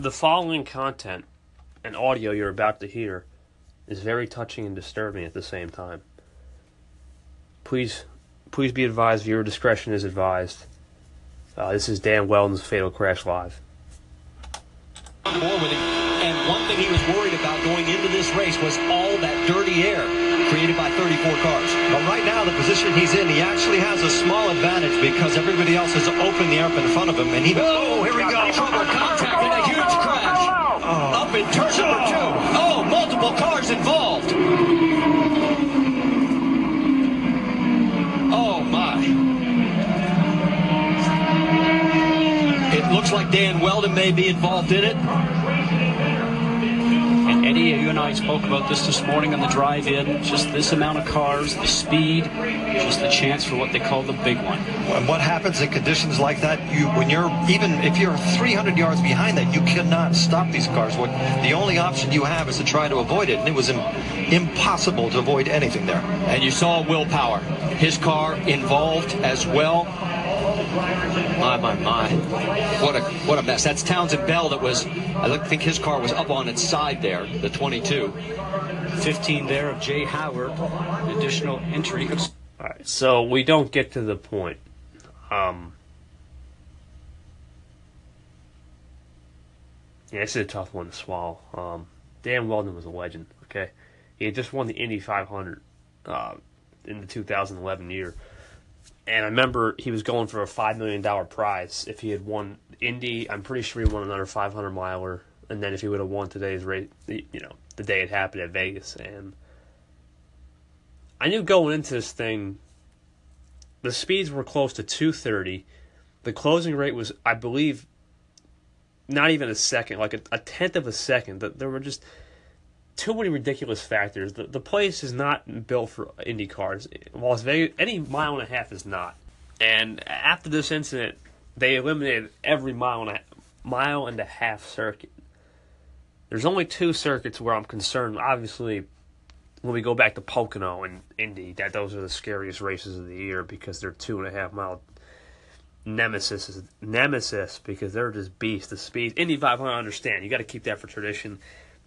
The following content and audio you're about to hear is very touching and disturbing at the same time. Please, please be advised. Viewer discretion is advised. Uh, this is Dan Wheldon's Fatal Crash Live. More with him. And one thing he was worried about going into this race was all that dirty air created by 34 cars. But right now, the position he's in, he actually has a small advantage because everybody else is opening the air up in front of him. And he, oh, here we go. Trouble contact and a huge crash. Up in turn number two. Oh, multiple cars involved. Oh, my. It looks like Dan Wheldon may be involved in it. And Eddie, you and I spoke about this this morning on the drive-in. Just this amount of cars, the speed, just the chance for what they call the big one. And what happens in conditions like that? You, when you're even if you're 300 yards behind that, you cannot stop these cars. What the only option you have is to try to avoid it, and it was im- impossible to avoid anything there. And you saw Will Power. His car involved as well. My, my, my. What a what a mess. That's Townsend Bell that was, I think his car was up on its side there, the 22. 15 there of Jay Howard, additional entry. All right, so we don't get to the point. Um, yeah, this is a tough one to swallow. Um, Dan Wheldon was a legend. Okay, he had just won the Indy 500 uh, in the 2011 year, and I remember he was going for a five million dollar prize if he had won Indy. I'm pretty sure he won another 500 miler, and then if he would have won today's race, you know, the day it happened at Vegas, and I knew going into this thing, the speeds were close to 230. The closing rate was, I believe, not even a second, like a, a tenth of a second. That there were just too many ridiculous factors. The, the place is not built for Indy cars. Las Vegas, any mile and a half is not. And after this incident, they eliminated every mile and a mile and a half circuit. There's only two circuits where I'm concerned. Obviously, when we go back to Pocono and Indy, that those are the scariest races of the year because they're two and a half mile nemesis nemesis because they're just beasts. The speed Indy 500, I understand. You got to keep that for tradition.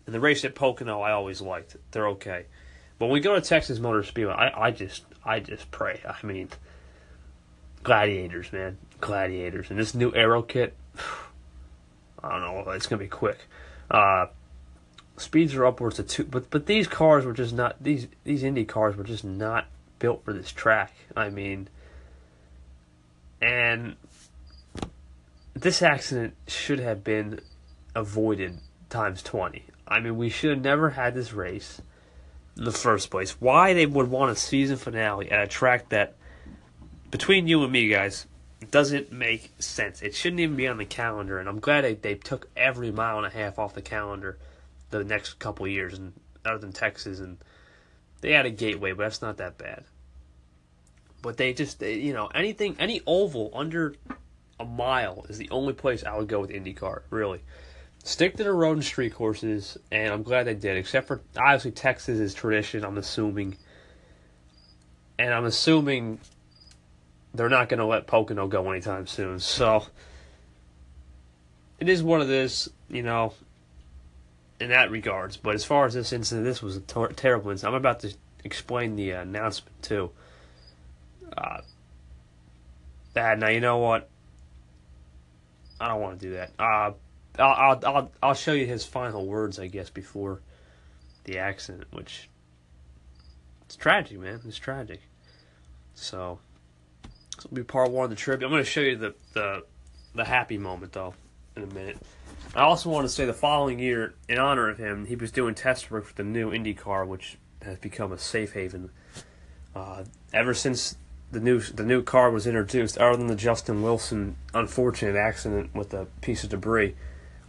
And the race at Pocono, I always liked. They're okay. But when we go to Texas Motor Speedway, I, I just I just pray. I mean, gladiators, man, gladiators, and this new aero kit. I don't know. It's gonna be quick. Uh, speeds are upwards of two, but but these cars were just not these these Indy cars were just not built for this track. I mean, and this accident should have been avoided times twenty. I mean, we should have never had this race in the first place. Why they would want a season finale at a track that, between you and me, guys, doesn't make sense. It shouldn't even be on the calendar, and I'm glad they, they took every mile and a half off the calendar the next couple years, and other than Texas, and they had a gateway, but that's not that bad. But they just, they, you know, anything, any oval under a mile is the only place I would go with IndyCar. Really, stick to the road and street courses, and I'm glad they did. Except for obviously Texas is tradition. I'm assuming, and I'm assuming they're not going to let Pocono go anytime soon. So it is one of it is, you know, in that regards. But as far as this incident, this was a ter- terrible incident. I'm about to explain the uh, announcement too. Uh, that now you know what? I don't want to do that. Uh, I'll, I'll I'll show you his final words, I guess, before the accident, which it's tragic, man. It's tragic. So this will be part one of the tribute. I'm going to show you the, the the happy moment though in a minute. I also want to say the following year, in honor of him, he was doing test work for the new IndyCar, which has become a safe haven. Uh, ever since the new the new car was introduced, other than the Justin Wilson unfortunate accident with a piece of debris,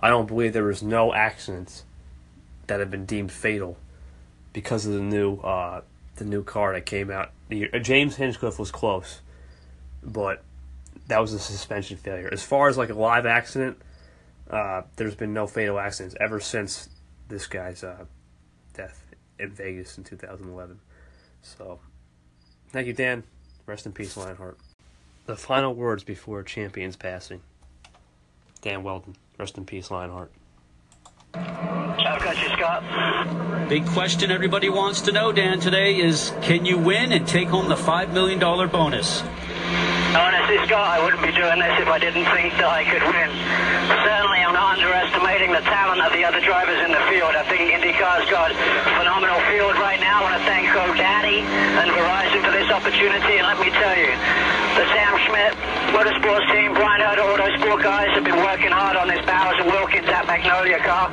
I don't believe there was no accidents that have been deemed fatal because of the new uh, the new car that came out. Uh, James Hinchcliffe was close, but that was a suspension failure. As far as like a live accident, uh, there's been no fatal accidents ever since this guy's uh, death in Vegas in 2011. So, thank you, Dan. Rest in peace, Lionheart. The final words before champion's passing. Dan Wheldon. Rest in peace, Lionheart. I've got you, Scott. Big question everybody wants to know, Dan, today is can you win and take home the $5 million bonus? Honestly, Scott, I wouldn't be doing this if I didn't think that I could win. Underestimating the talent of the other drivers in the field. I think IndyCar's got a phenomenal field right now. I want to thank GoDaddy and Verizon for this opportunity. And let me tell you, the Sam Schmidt Motorsports team, Bryan Herta Autosport guys have been working hard on this Bowers and Wilkins at Magnolia car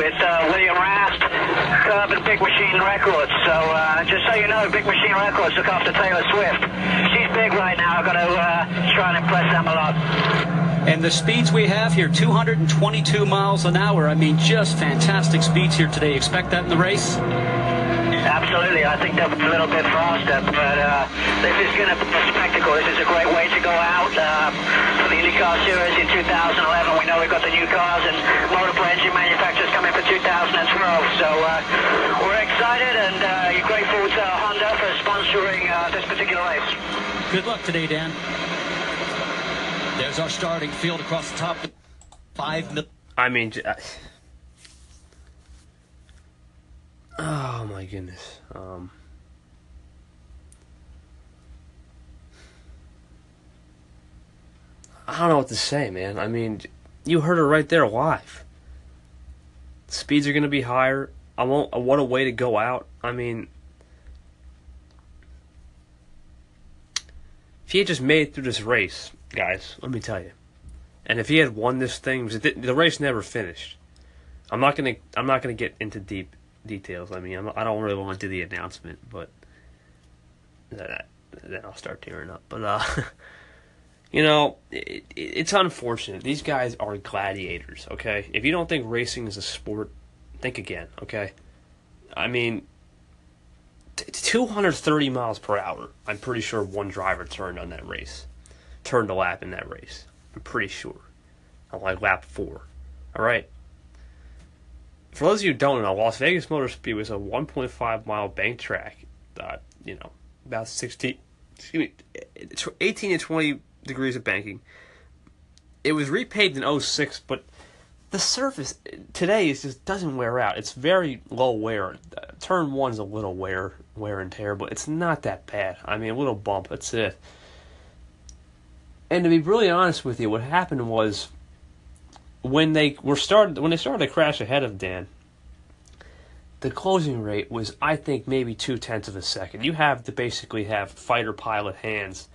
with uh, William Rast, Curb and Big Machine Records. So uh, just so you know, Big Machine Records look after Taylor Swift. She's big right now. I've got to uh, try and impress them a lot. And the speeds we have here, 222 miles an hour. I mean, just fantastic speeds here today. Expect that in the race? Absolutely. I think they'll be a little bit faster, but uh, this is going to be a spectacle. This is a great way to go out uh, for the IndyCar Series in 2011. We know we've got the new cars and motor engine manufacturers coming for 2012. So uh, we're excited and uh, grateful to Honda for sponsoring uh, this particular race. Good luck today, Dan. There's our starting field across the top. Five mil- I mean, oh my goodness. Um, I don't know what to say, man. I mean, you heard it right there live. Speeds are going to be higher. I won't. What a way to go out. I mean, if he had just made it through this race, guys, let me tell you, and if he had won this thing, the, race never finished. I'm not gonna. I'm not gonna get into deep details. I mean, I'm, I don't really want to do the announcement, but then I'll start tearing up. But uh, you know, it, it, it's unfortunate. These guys are gladiators. Okay, if you don't think racing is a sport, think again. Okay, I mean, t- 230 miles per hour. I'm pretty sure one driver turned on that race, turned a lap in that race. I'm pretty sure, on like lap four. All right. For those of you who don't know, Las Vegas Motor Speedway is a 1.5 mile bank track. Uh, you know, about 16, excuse me, tw- 18 to 20 degrees of banking. It was repaved in 06, but the surface today is just doesn't wear out. It's very low wear. Uh, turn one's a little wear wear and tear, but it's not that bad. I mean, a little bump. That's it. And to be really honest with you, what happened was when they were started when they started to crash ahead of Dan, the closing rate was I think maybe two tenths of a second. You have to basically have fighter pilot hands,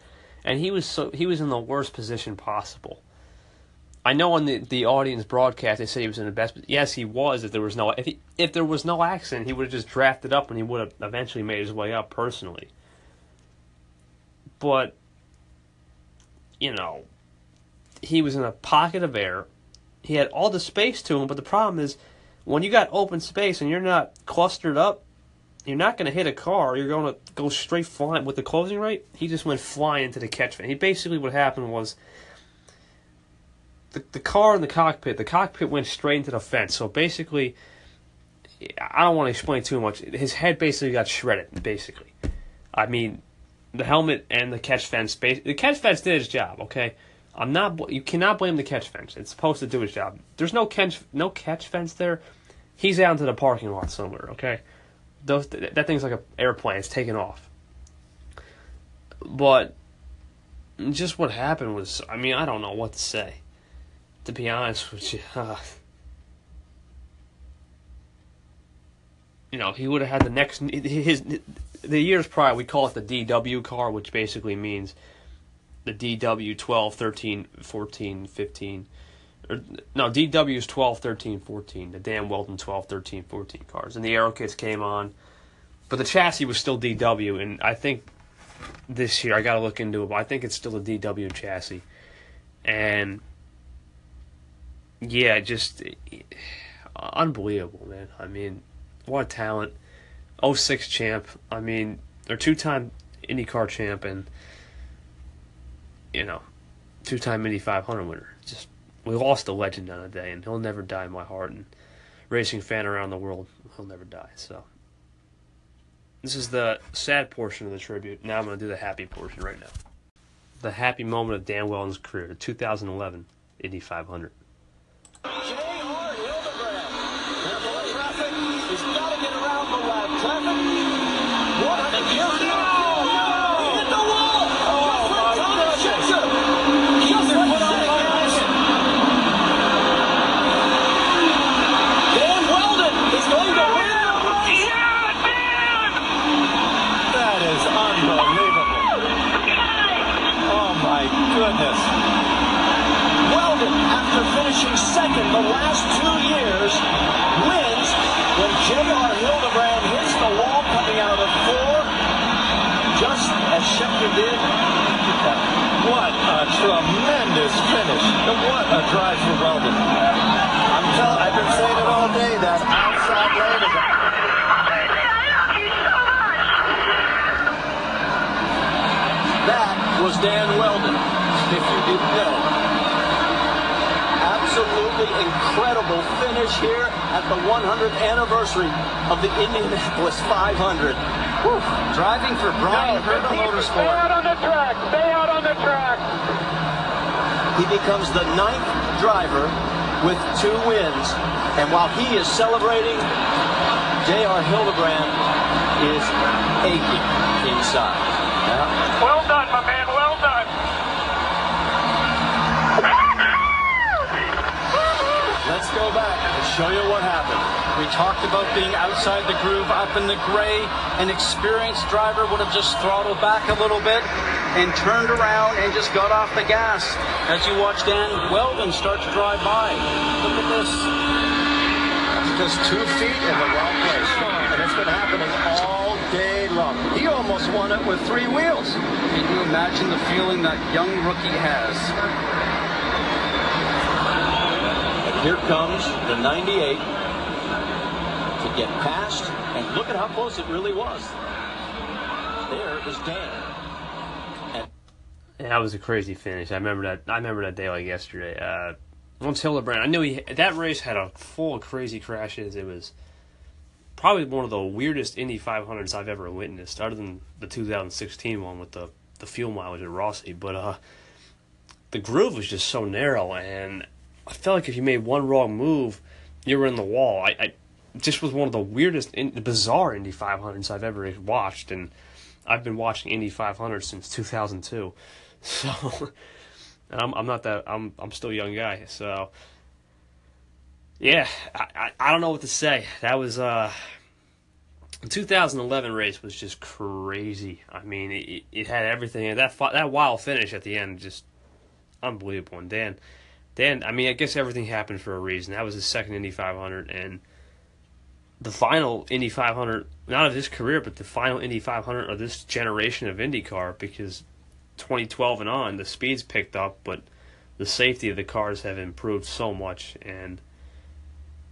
and he was so he was in the worst position possible. I know on the the audience broadcast they said he was in the best. Yes, he was. If there was no if he, if there was no accident, he would have just drafted up and he would have eventually made his way up personally. But you know, he was in a pocket of air. He had all the space to him, but the problem is when you got open space and you're not clustered up, you're not going to hit a car. You're going to go straight flying with the closing rate. He just went flying into the catch fan. He basically what happened was the the car in the cockpit. The cockpit went straight into the fence. So basically, I don't want to explain too much. His head basically got shredded. Basically, I mean, the helmet and the catch fence. bas- The catch fence did its job. Okay. I'm not. You cannot blame the catch fence. It's supposed to do its job. There's no catch, no catch fence there. He's out into the parking lot somewhere. Okay, those th- that thing's like an airplane. It's taking off. But just what happened was, I mean, I don't know what to say. To be honest with you, uh, you know, he would have had the next his the years prior. We call it the DW car, which basically means the DW 12, 13, 14, 15. Or, no, DW is 12, 13, 14. The Dan Wheldon 12, 13, 14 cars. And the aero kits came on. But the chassis was still DW. And I think this year, I got to look into it, but I think it's still a DW chassis. And yeah, just unbelievable, man. I mean, what a talent. 06 champ. I mean, or two time IndyCar champ. And you know, two time Indy 500 winner. Just we lost a legend on a day, and he'll never die in my heart. And racing fan around the world, he'll never die. So this is the sad portion of the tribute. Now I'm going to do the happy portion right now. The happy moment of Dan Wellens' career, the 2011 Indy 500. J.R. Hildebrand. Hart, Hildebrand. And a boy Wheldon Traffic. What a beauty. Did. What a tremendous finish. And what a drive for Wheldon. I'm telling I've been saying it all day, that outside lane is That was Dan Wheldon, if you didn't know. Absolutely incredible finish here at the 100th anniversary of the Indianapolis 500. Whew. Driving for Bryan Herta Motorsport. on the track. Stay out on the track. He becomes the ninth driver with two wins. And while he is celebrating, J.R. Hildebrand is aching inside. Yeah. Well done, my man. Well done. Let's go back show you what happened. We talked about being outside the groove, up in the gray. An experienced driver would have just throttled back a little bit and turned around and just got off the gas. As you watch Dan Wheldon start to drive by. Look at this. just two feet in the wrong place. And it's been happening all day long. He almost won it with three wheels. Can you imagine the feeling that young rookie has? And here comes the 98 to get past. And look at how close it really was. There is Dan. Yeah, that was a crazy finish. I remember that. I remember that day like yesterday. Uh, once Hildebrand, I knew he that race had a full of crazy crashes. It was probably one of the weirdest Indy 500s I've ever witnessed, other than the 2016 one with the the fuel mileage at Rossi. But uh, the groove was just so narrow, and I felt like if you made one wrong move, you were in the wall. I, I just was one of the weirdest, bizarre Indy 500s I've ever watched, and I've been watching Indy 500 since 2002. So, and I'm I'm not that I'm I'm still a young guy. So, yeah, I I, I don't know what to say. That was uh. The 2011 race was just crazy. I mean, it, it had everything. That that wild finish at the end, just unbelievable. And Dan, Dan, I mean, I guess everything happened for a reason. That was his second Indy 500, and the final Indy 500, not of his career, but the final Indy 500 of this generation of IndyCar, because 2012 and on, the speeds picked up, but the safety of the cars have improved so much. And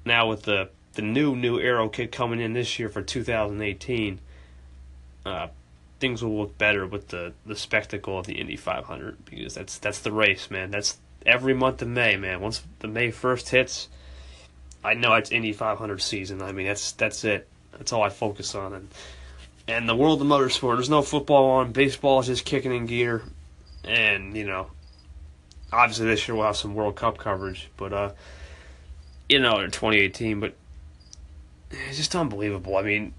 now with the the new new Aero kit coming in this year for 2018, uh, things will look better with the the spectacle of the Indy 500 because that's that's the race, man. That's every month of May, man. Once the May first hits, I know it's Indy 500 season. I mean, that's that's it. That's all I focus on, and and the world of motorsport. There's no football on. Baseball is just kicking in gear, and you know, obviously this year we'll have some World Cup coverage, but uh, you know, in 2018, but it's just unbelievable. I mean,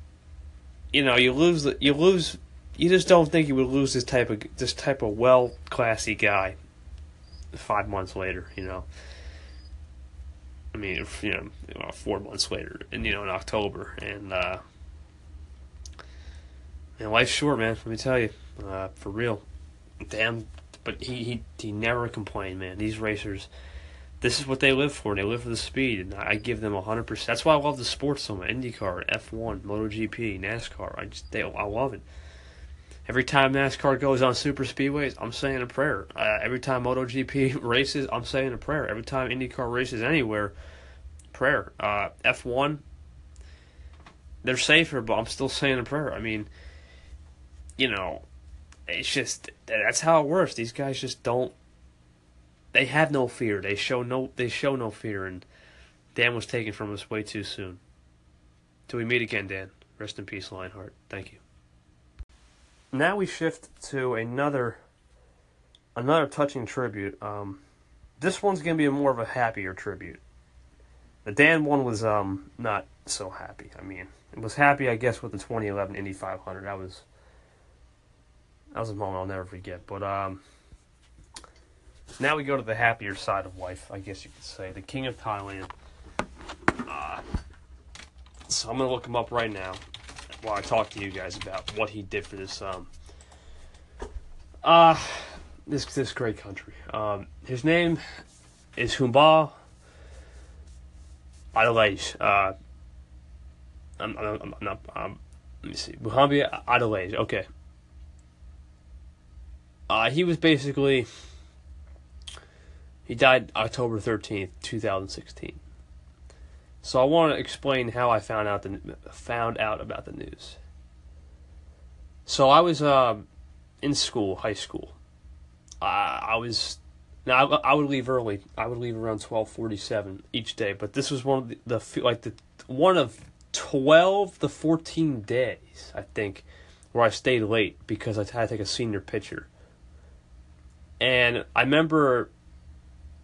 you know, you lose you lose. You just don't think you would lose this type of this type of well classy guy. Five months later, you know. I mean, you know, four months later, and you know, in October, and uh, and life's short, man. Let me tell you, uh, for real. Damn, but he, he he never complained, man. These racers, this is what they live for. They live for the speed, and I give them hundred percent. That's why I love the sports so much. IndyCar, F one, MotoGP, NASCAR. I just they, I love it. Every time NASCAR goes on super speedways, I'm saying a prayer. Uh, every time MotoGP races, I'm saying a prayer. Every time IndyCar races anywhere, prayer. Uh, F1, they're safer, but I'm still saying a prayer. I mean, you know, it's just that's how it works. These guys just don't. They have no fear. They show no. They show no fear, and Dan was taken from us way too soon. Till we meet again, Dan. Rest in peace, Lionheart. Thank you now we shift to another another touching tribute. Um, this one's gonna be more of a happier tribute. The Dan one was um not so happy. I mean, it was happy, I guess, with the 2011 Indy 500. That was that was a moment I'll never forget. But um, now we go to the happier side of life, I guess you could say. The King of Thailand. Uh, so I'm gonna look him up right now while I talk to you guys about what he did for this um uh this this great country. Um, his name is Humba Adelaide. Uh, I'm, I'm, I'm not. Um, let me see. Muhammad Adelaide. Okay. Uh, he was basically he died October thirteenth, two thousand sixteen. So I want to explain how I found out the found out about the news. So I was uh, in school, high school. I was now I, I would leave early. I would leave around twelve forty seven each day. But this was one of the, the like the one of twelve to fourteen days I think where I stayed late because I had to take a senior picture. And I remember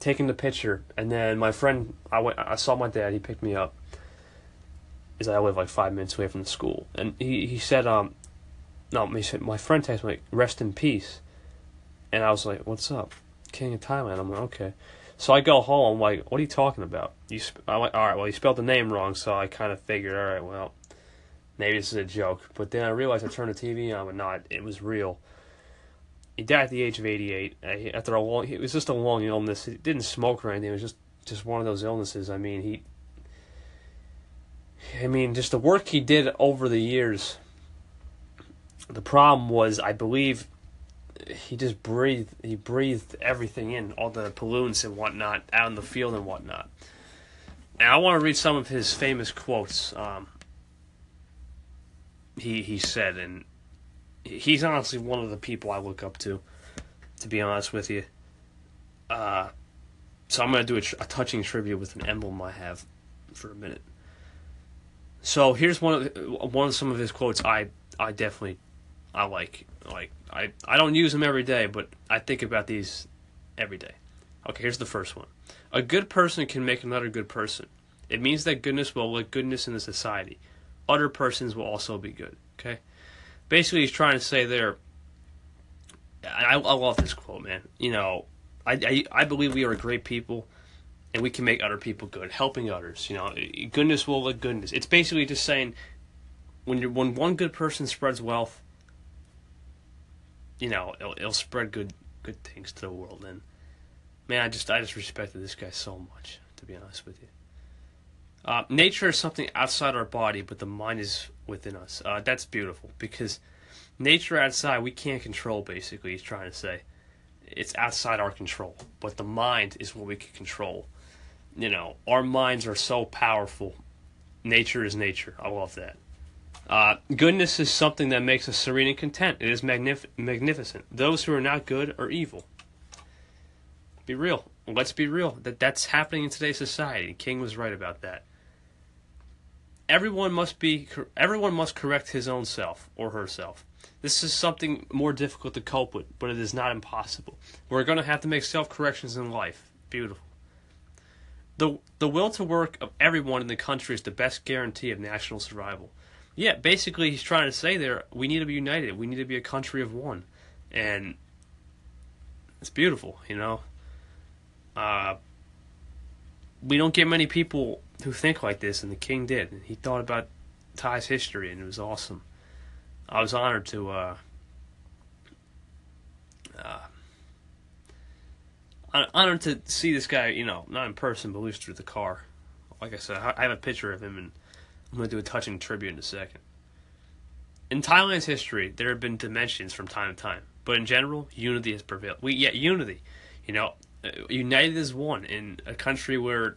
taking the picture, and then my friend, I went, I saw my dad. He picked me up, as I live like five minutes away from the school, and he he said, um, no, he said my friend texted me, rest in peace, and I was like, what's up, King of Thailand? I'm like, okay. So I go home, I'm like, what are you talking about? You, sp-? I'm like, all right, well, you spelled the name wrong, so I kind of figured, all right, well, maybe this is a joke. But then I realized I turned the TV on, and not, it was real he died at the age of 88 uh, after a long it was just a long illness. He didn't smoke or anything. It was just just one of those illnesses. I mean he i mean just the work he did over the years the problem was i believe he just breathed he breathed everything in all the pollutants and whatnot out in the field and whatnot. And i want to read some of his famous quotes um, he he said and he's honestly one of the people I look up to, to be honest with you. Uh, so I'm going to do a, a, touching tribute with an emblem I have for a minute. So here's one of one of some of his quotes I I definitely I like like I I don't use them every day, but I think about these every day. Okay, here's the first one. A good person can make another good person. It means that goodness will let goodness in the society. Other persons will also be good. Okay basically he's trying to say there. I, I love this quote, man. You know, I, I I believe we are great people, and we can make other people good, helping others. You know, goodness will let goodness. It's basically just saying when you when one good person spreads wealth, you know, it'll, it'll spread good good things to the world. And man, I just I just respected this guy so much, to be honest with you. Uh, nature is something outside our body, but the mind is within us. Uh, that's beautiful because nature outside we can't control. Basically, he's trying to say it's outside our control, but the mind is what we can control. You know, our minds are so powerful. Nature is nature. I love that. Uh, goodness is something that makes us serene and content. It is magnif- magnificent. Those who are not good are evil. Be real. Let's be real. That that's happening in today's society. King was right about that everyone must be everyone must correct his own self or herself. This is something more difficult to cope with, but it is not impossible. We're going to have to make self-corrections in life. Beautiful. The the will to work of everyone in the country is the best guarantee of national survival. Yeah, basically he's trying to say there we need to be united. We need to be a country of one. And it's beautiful, you know. Uh, we don't get many people who think like this, and the king did. He thought about Thai's history, and it was awesome. I was honored to uh, uh, honored to see this guy. You know, not in person, but at least through the car. Like I said, I have a picture of him, and I'm going to do a touching tribute in a second. In Thailand's history, there have been dimensions from time to time, but in general, unity has prevailed. We yeah, unity. You know, uh, united as one in a country where,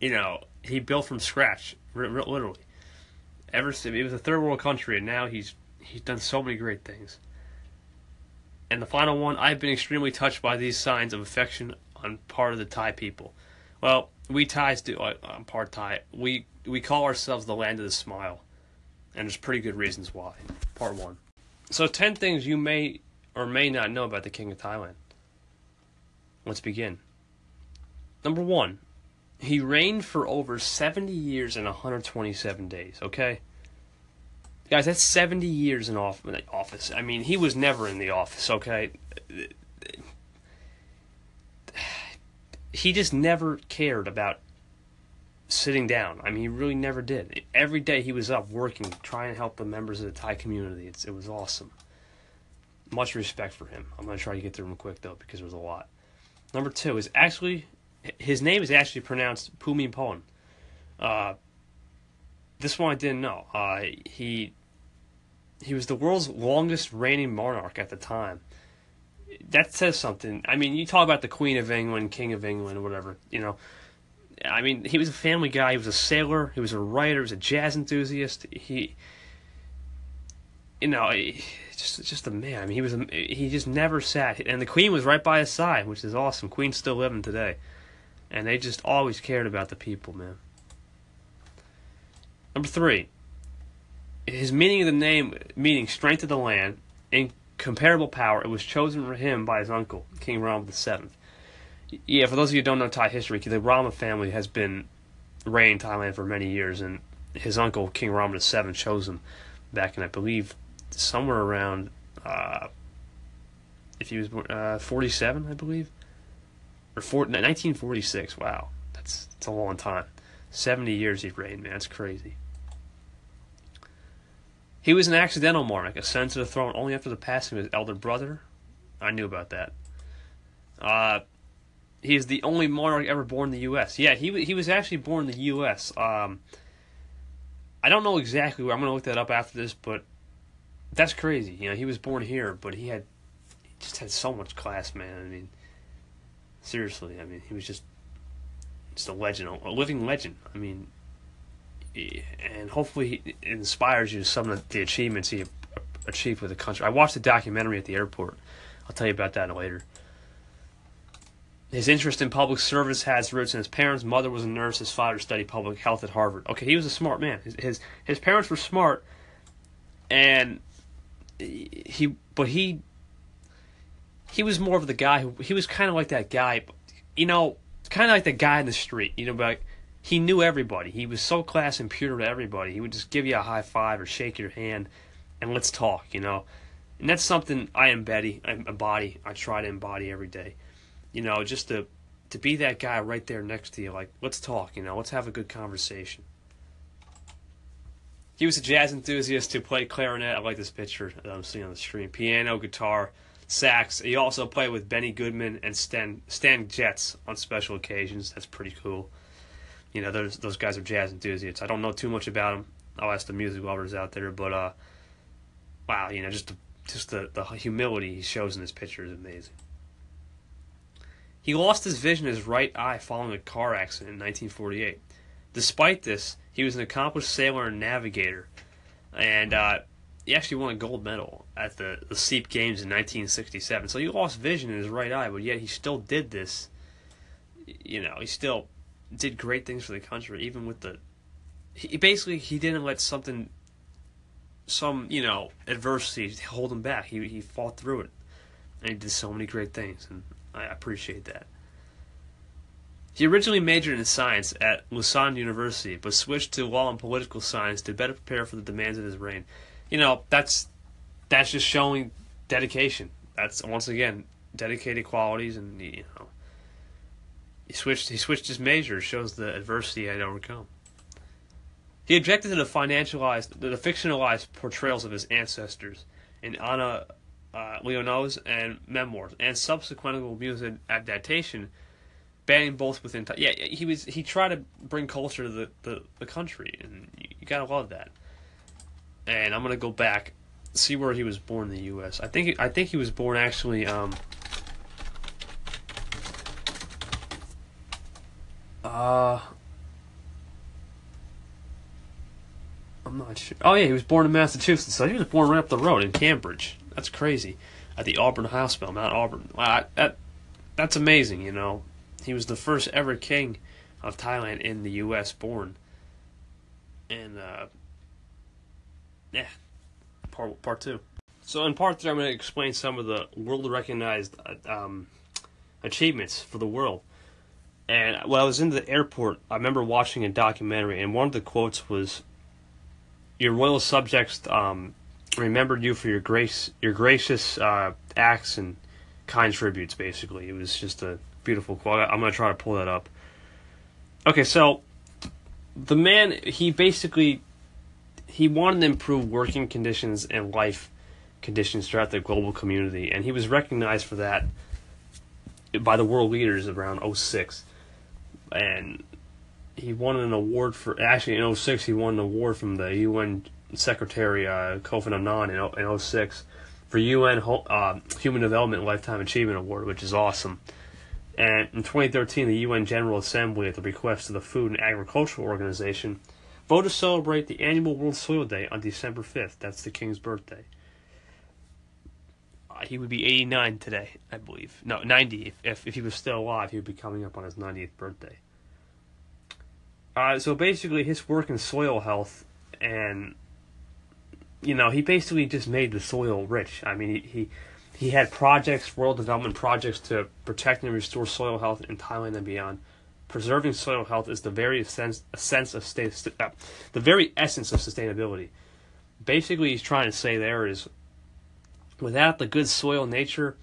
you know, he built from scratch, literally. Ever since he was a third world country, and now he's he's done so many great things. And the final one, I've been extremely touched by these signs of affection on part of the Thai people. Well, we Thais do. I'm uh, part Thai. We we call ourselves the land of the smile, and there's pretty good reasons why. Part one. So ten things you may or may not know about the King of Thailand. Let's begin. Number one, he reigned for over 70 years and 127 days, okay? Guys, that's 70 years in office. I mean, he was never in the office, okay? He just never cared about sitting down. I mean, he really never did. Every day he was up working, trying to help the members of the Thai community. It's, it was awesome. Much respect for him. I'm going to try to get through them quick, though, because there's a lot. Number two is actually his name is actually pronounced Bhumibol. Uh, this one I didn't know. Uh, he he was the world's longest reigning monarch at the time. that says something. I mean, you talk about the Queen of England, King of England, whatever. You know, I mean, he was a family guy. He was a sailor. He was a writer. He was a jazz enthusiast. He, you know, just just a man. I mean, he was a, he just never sat. And the Queen was right by his side, which is awesome. Queen's still living today, and they just always cared about the people, man. Number three, his meaning of the name, meaning strength of the land, incomparable power. It was chosen for him by his uncle, King Rama VII. Yeah, for those of you who don't know Thai history, the Rama family has been reigning Thailand for many years, and his uncle, King Rama VII, chose him back in, I believe, somewhere around, uh, if he was uh, 47, I believe, or 40, 1946. Wow, that's that's a long time. 70 years he reigned, man. That's crazy. He was an accidental monarch, ascended to the throne only after the passing of his elder brother. I knew about that. Uh, he is the only monarch ever born in the U.S. Yeah, he he was actually born in the U.S. Um, I don't know exactly where. I'm to look that up after this, but that's crazy. You know, he was born here, but he had he just had so much class, man. I mean, seriously. I mean, he was just just a legend, a living legend. I mean, and hopefully he inspires you to some of the achievements he achieved with the country. I watched a documentary at the airport. I'll tell you about that later. His interest in public service has roots in his parents' mother was a nurse. His father studied public health at Harvard. Okay, he was a smart man. His his, his parents were smart, and he but he he was more of the guy who he was kind of like that guy, you know, kind of like the guy in the street. You know, like he knew everybody. He was so class and pure to everybody. He would just give you a high five or shake your hand, and let's talk. You know, and that's something I embody. I embody. I try to embody every day. You know, just to to be that guy right there next to you. Like, let's talk. You know, let's have a good conversation. He was a jazz enthusiast who played clarinet. I like this picture that I'm seeing on the screen. Piano, guitar, sax. He also played with Benny Goodman and Stan, Stan Getz on special occasions. That's pretty cool you know, those those guys are jazz enthusiasts. I don't know too much about them. I'll ask the music lovers out there, but uh, wow, you know, just the, just the the humility he shows in this picture is amazing. He lost his vision in his right eye following a car accident in 1948. Despite this, he was an accomplished sailor and navigator, and uh, he actually won a gold medal at the the SEAP Games in 1967. So he lost vision in his right eye, but yet he still did this. You know, he still did great things for the country, even with the. He basically he didn't let something, some you know adversity hold him back. He he fought through it, and he did so many great things, and I appreciate that. He originally majored in science at Lausanne University, but switched to law and political science to better prepare for the demands of his reign. You know, that's that's just showing dedication. That's once again dedicated qualities, and you know, he switched. He switched his major. Shows the adversity he had overcome. He objected to the financialized, the fictionalized portrayals of his ancestors in Anna uh, Leon's and memoirs, and subsequent music adaptation, banning both within. yeah, he was. He tried to bring culture to the, the, the country, and you, you gotta love that. And I'm gonna go back, see where he was born in the U.S. I think. I think he was born actually. Um, Uh, I'm not sure. Oh yeah, he was born in Massachusetts, so he was born right up the road in Cambridge. That's crazy. At the Auburn Hospital, Mount Auburn. Wow, that that's amazing. You know, he was the first ever king of Thailand in the U.S. born. And uh, yeah, part part two. So in part three, I'm going to explain some of the world recognized uh, um, achievements for the world. And when I was in the airport, I remember watching a documentary, and one of the quotes was, "Your royal subjects um, remembered you for your grace, your gracious uh, acts and kind tributes." Basically, it was just a beautiful quote. I'm gonna try to pull that up. Okay, so the man he basically he wanted to improve working conditions and life conditions throughout the global community, and he was recognized for that by the world leaders around 06 and he won an award for actually in 06 he won an award from the UN Secretary uh, Kofi Annan in, in 06 for UN uh, Human Development Lifetime Achievement Award, which is awesome. And in 2013, the UN General Assembly, at the request of the Food and Agricultural Organization, voted to celebrate the annual World Soil Day on December 5th. That's the King's birthday. Uh, he would be 89 today, I believe. No, 90. If, if, if he was still alive, he would be coming up on his 90th birthday. Uh, so basically, his work in soil health and you know, he basically just made the soil rich. I mean, he, he he had projects, world development projects to protect and restore soil health in Thailand and beyond. Preserving soil health is the very sense, a sense of state, uh, the very essence of sustainability. Basically, he's trying to say there is, without the good soil nature,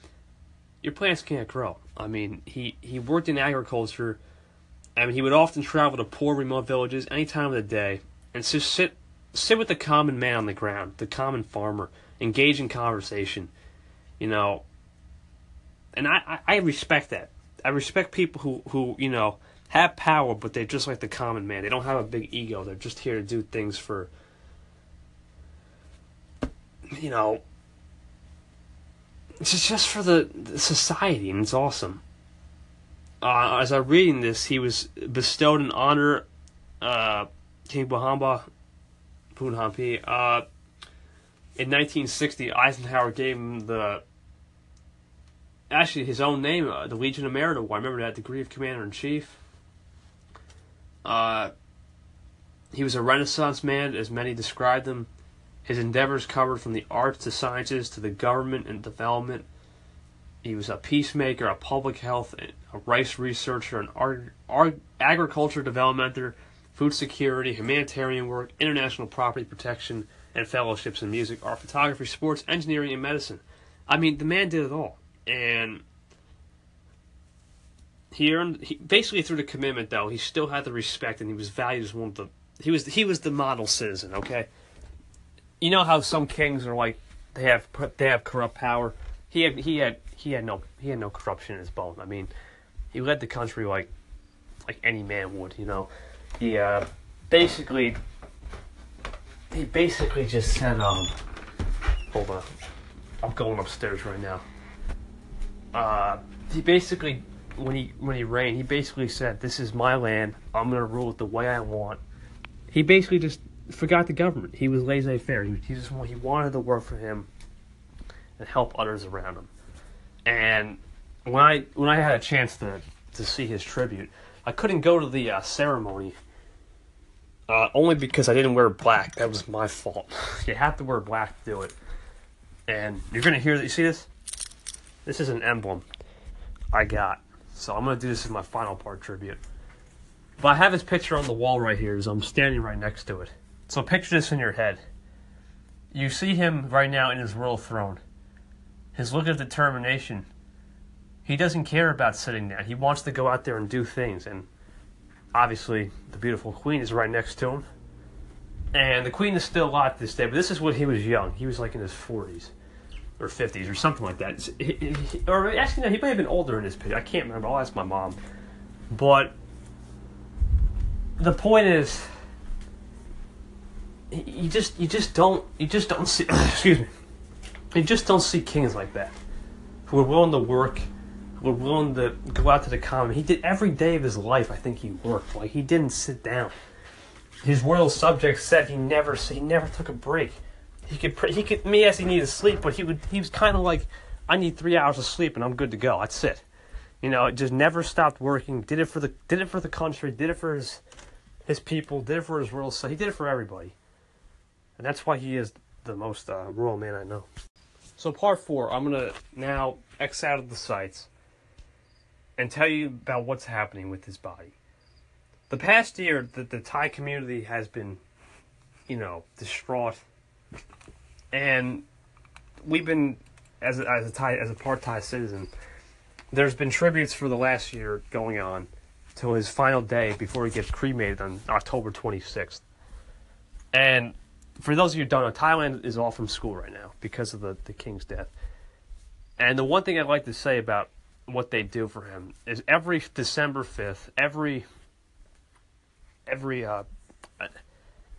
your plants can't grow. I mean, he he worked in agriculture. I mean, he would often travel to poor, remote villages any time of the day and just sit sit with the common man on the ground, the common farmer, engage in conversation, you know. And I, I, I respect that. I respect people who, who, you know, have power, but they're just like the common man. They don't have a big ego. They're just here to do things for, you know, it's just for the, the society, and it's awesome. Uh, as I'm reading this, he was bestowed an honor, uh, King Bahamba Punhampi. Uh, in 1960, Eisenhower gave him the actually his own name, uh, the Legion of Merit Award. I remember that degree of Commander in Chief. Uh, he was a Renaissance man, as many described him. His endeavors covered from the arts to sciences to the government and development. He was a peacemaker, a public health, a rice researcher, an agriculture developmenter, food security, humanitarian work, international property protection, and fellowships in music, art, photography, sports, engineering, and medicine. I mean, the man did it all. And he earned he, basically through the commitment though, he still had the respect and he was valued as one of the he was he was the model citizen, okay? You know how some kings are like they have they have corrupt power. He had he had he had no he had no corruption in his bone. I mean, he led the country like like any man would, you know he uh, basically he basically just said, um, hold on, I'm going upstairs right now. Uh, he basically when he when he reigned, he basically said, "This is my land. I'm gonna rule it the way I want." He basically just forgot the government. He was laissez-faire. He, he just he wanted to work for him and help others around him. And when I when I had a chance to to see his tribute, I couldn't go to the uh, ceremony uh, only because I didn't wear black. That was my fault. you have to wear black to do it. And you're gonna hear that. You see this? This is an emblem I got. So I'm gonna do this as my final part tribute. But I have his picture on the wall right here, so I'm standing right next to it. So picture this in your head. You see him right now in his royal throne. His look of determination. He doesn't care about sitting down. He wants to go out there and do things. And obviously, the beautiful queen is right next to him. And the queen is still alive to this day, but this is when he was young. He was like in his 40s or 50s or something like that. Or actually, no, he may have been older in this picture. I can't remember. I'll ask my mom. But the point is, you just you just don't you just don't see. excuse me. You just don't see kings like that, who are willing to work, who are willing to go out to the common. He did every day of his life. I think he worked. Like he didn't sit down. His royal subjects said he never he never took a break. He could he could me as he needed sleep, but he would he was kind of like I need three hours of sleep and I'm good to go. That's it. You know, just never stopped working. Did it for the did it for the country. Did it for his his people. Did it for his royal. So he did it for everybody, and that's why he is the most uh, royal man I know. So part four, I'm gonna now X out of the sites and tell you about what's happening with his body. The past year, that the Thai community has been, you know, distraught, and we've been as a, as a Thai as a part Thai citizen. There's been tributes for the last year going on till his final day before he gets cremated on October 26th. And for those of you who don't know, Thailand is all from school right now because of the, the king's death. And the one thing I'd like to say about what they do for him is every December 5th, every every uh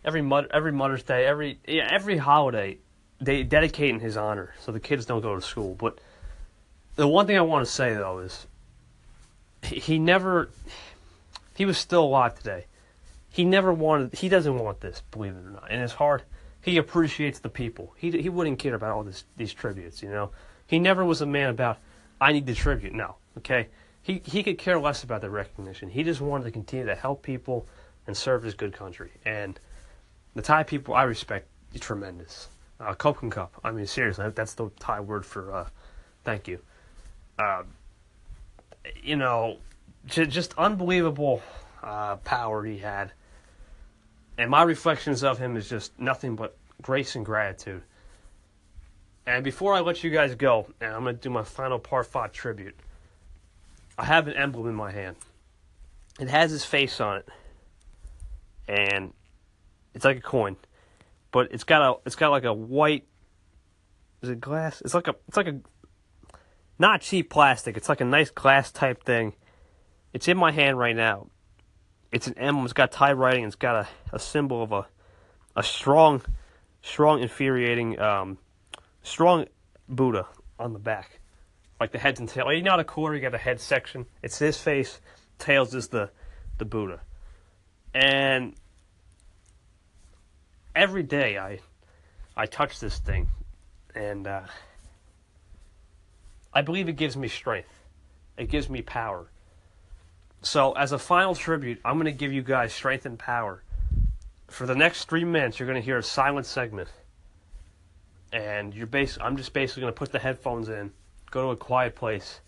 every mother, every Mother's Day, every yeah, every holiday, they dedicate in his honor, so the kids don't go to school. But the one thing I want to say though is he, never he was still alive today. He never wanted he doesn't want this, believe it or not. In his heart, he appreciates the people. He he wouldn't care about all this these tributes, you know. He never was a man about I need the tribute. No, okay. He he could care less about the recognition. He just wanted to continue to help people and serve his good country. And the Thai people I respect tremendous. Uh, Koken Cup. I mean, seriously, that's the Thai word for uh, thank you. Uh, you know, j- just unbelievable uh, power he had. And my reflections of him is just nothing but grace and gratitude. And before I let you guys go, and I'm going to do my final part five tribute, I have an emblem in my hand. It has his face on it. And it's like a coin. But it's got a it's got like a white is it glass? It's like a it's like a not cheap plastic. It's like a nice glass type thing. It's in my hand right now. It's an emblem. It's got Thai writing. It's got a, a symbol of a a strong, strong, infuriating, um, strong Buddha on the back, like the heads and tail. You know, the quarter you got a head section. It's his face. Tails is the the Buddha, and every day I I touch this thing, and uh, I believe it gives me strength. It gives me power. So, as a final tribute, I'm going to give you guys strength and power. For the next three minutes, you're going to hear a silent segment, and you're bas- I'm just basically going to put the headphones in, go to a quiet place,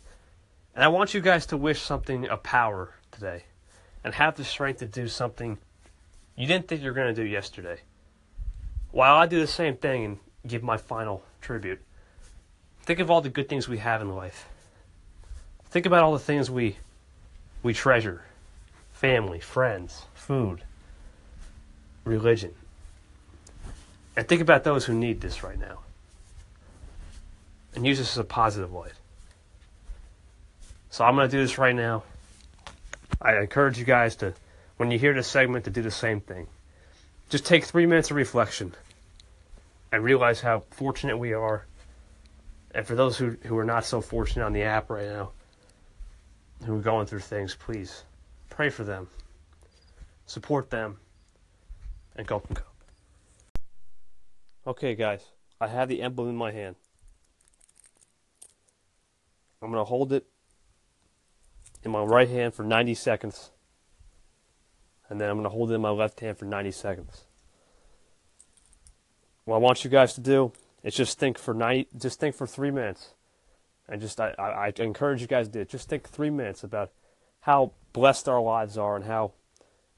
and I want you guys to wish something of power today, and have the strength to do something you didn't think you were going to do yesterday. While I do the same thing and give my final tribute, think of all the good things we have in life. Think about all the things we we treasure family, friends, food, religion. And think about those who need this right now. And use this as a positive light. So I'm going to do this right now. I encourage you guys to, when you hear this segment, to do the same thing. Just take three minutes of reflection and realize how fortunate we are. And for those who, who are not so fortunate on the app right now, who are going through things, please pray for them, support them, and go and go. Okay, guys, I have the emblem in my hand. I'm going to hold it in my right hand for 90 seconds, and then I'm going to hold it in my left hand for 90 seconds. What I want you guys to do is just think for 90, just think for three minutes and just I, I, I encourage you guys to just think three minutes about how blessed our lives are and how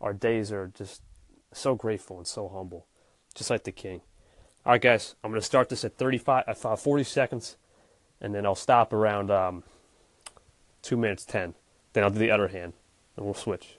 our days are just so grateful and so humble, just like the King. All right, guys, I'm going to start this at 35, at uh, 40 seconds, and then I'll stop around um, two minutes 10. Then I'll do the other hand, and we'll switch.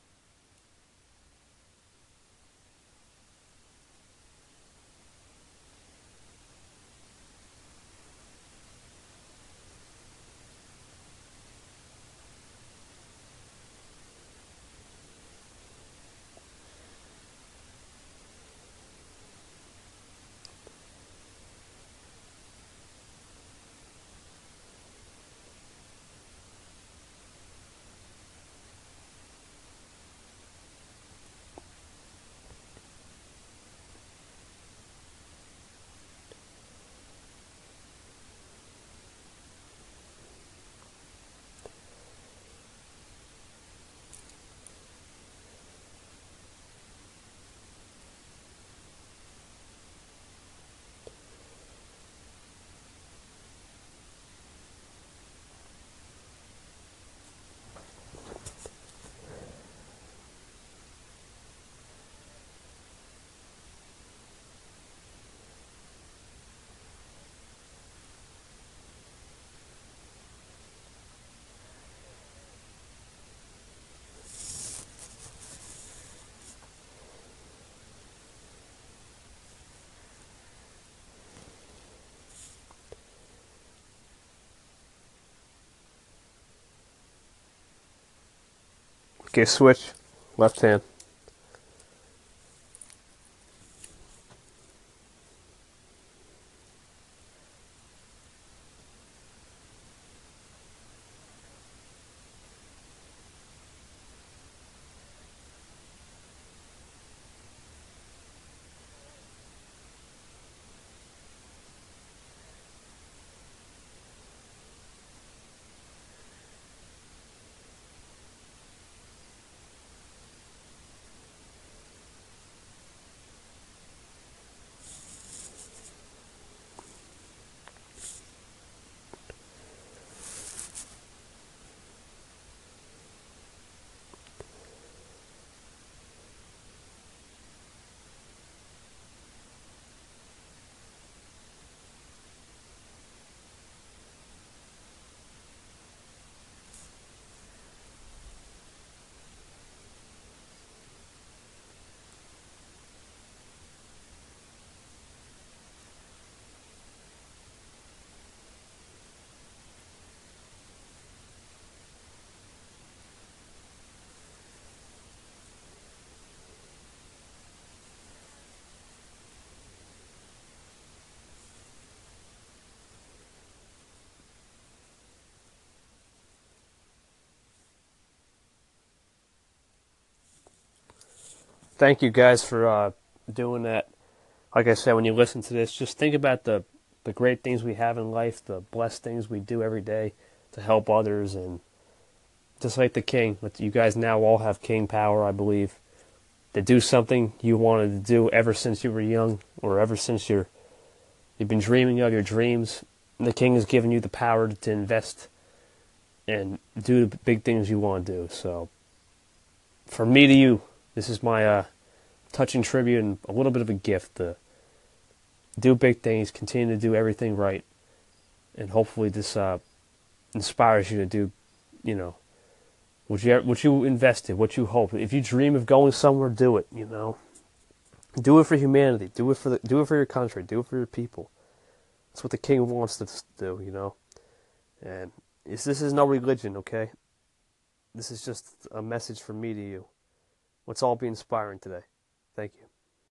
Okay, switch. Left hand. Thank you guys for uh, doing that. Like I said, when you listen to this, just think about the the great things we have in life, the blessed things we do every day to help others, and just like the king. You guys now all have king power, I believe, to do something you wanted to do ever since you were young, or ever since you're you've been dreaming of your dreams. The king has given you the power to invest and do the big things you want to do. So, from me to you, this is my uh, touching tribute and a little bit of a gift to do big things, continue to do everything right, and hopefully this uh, inspires you to do, you know, what you what you invested, what you hope. If you dream of going somewhere, do it. You know, do it for humanity. Do it for the, do it for your country. Do it for your people. That's what the king wants to do. You know, and this is no religion, okay? This is just a message from me to you. Let's all be inspiring today. Thank you.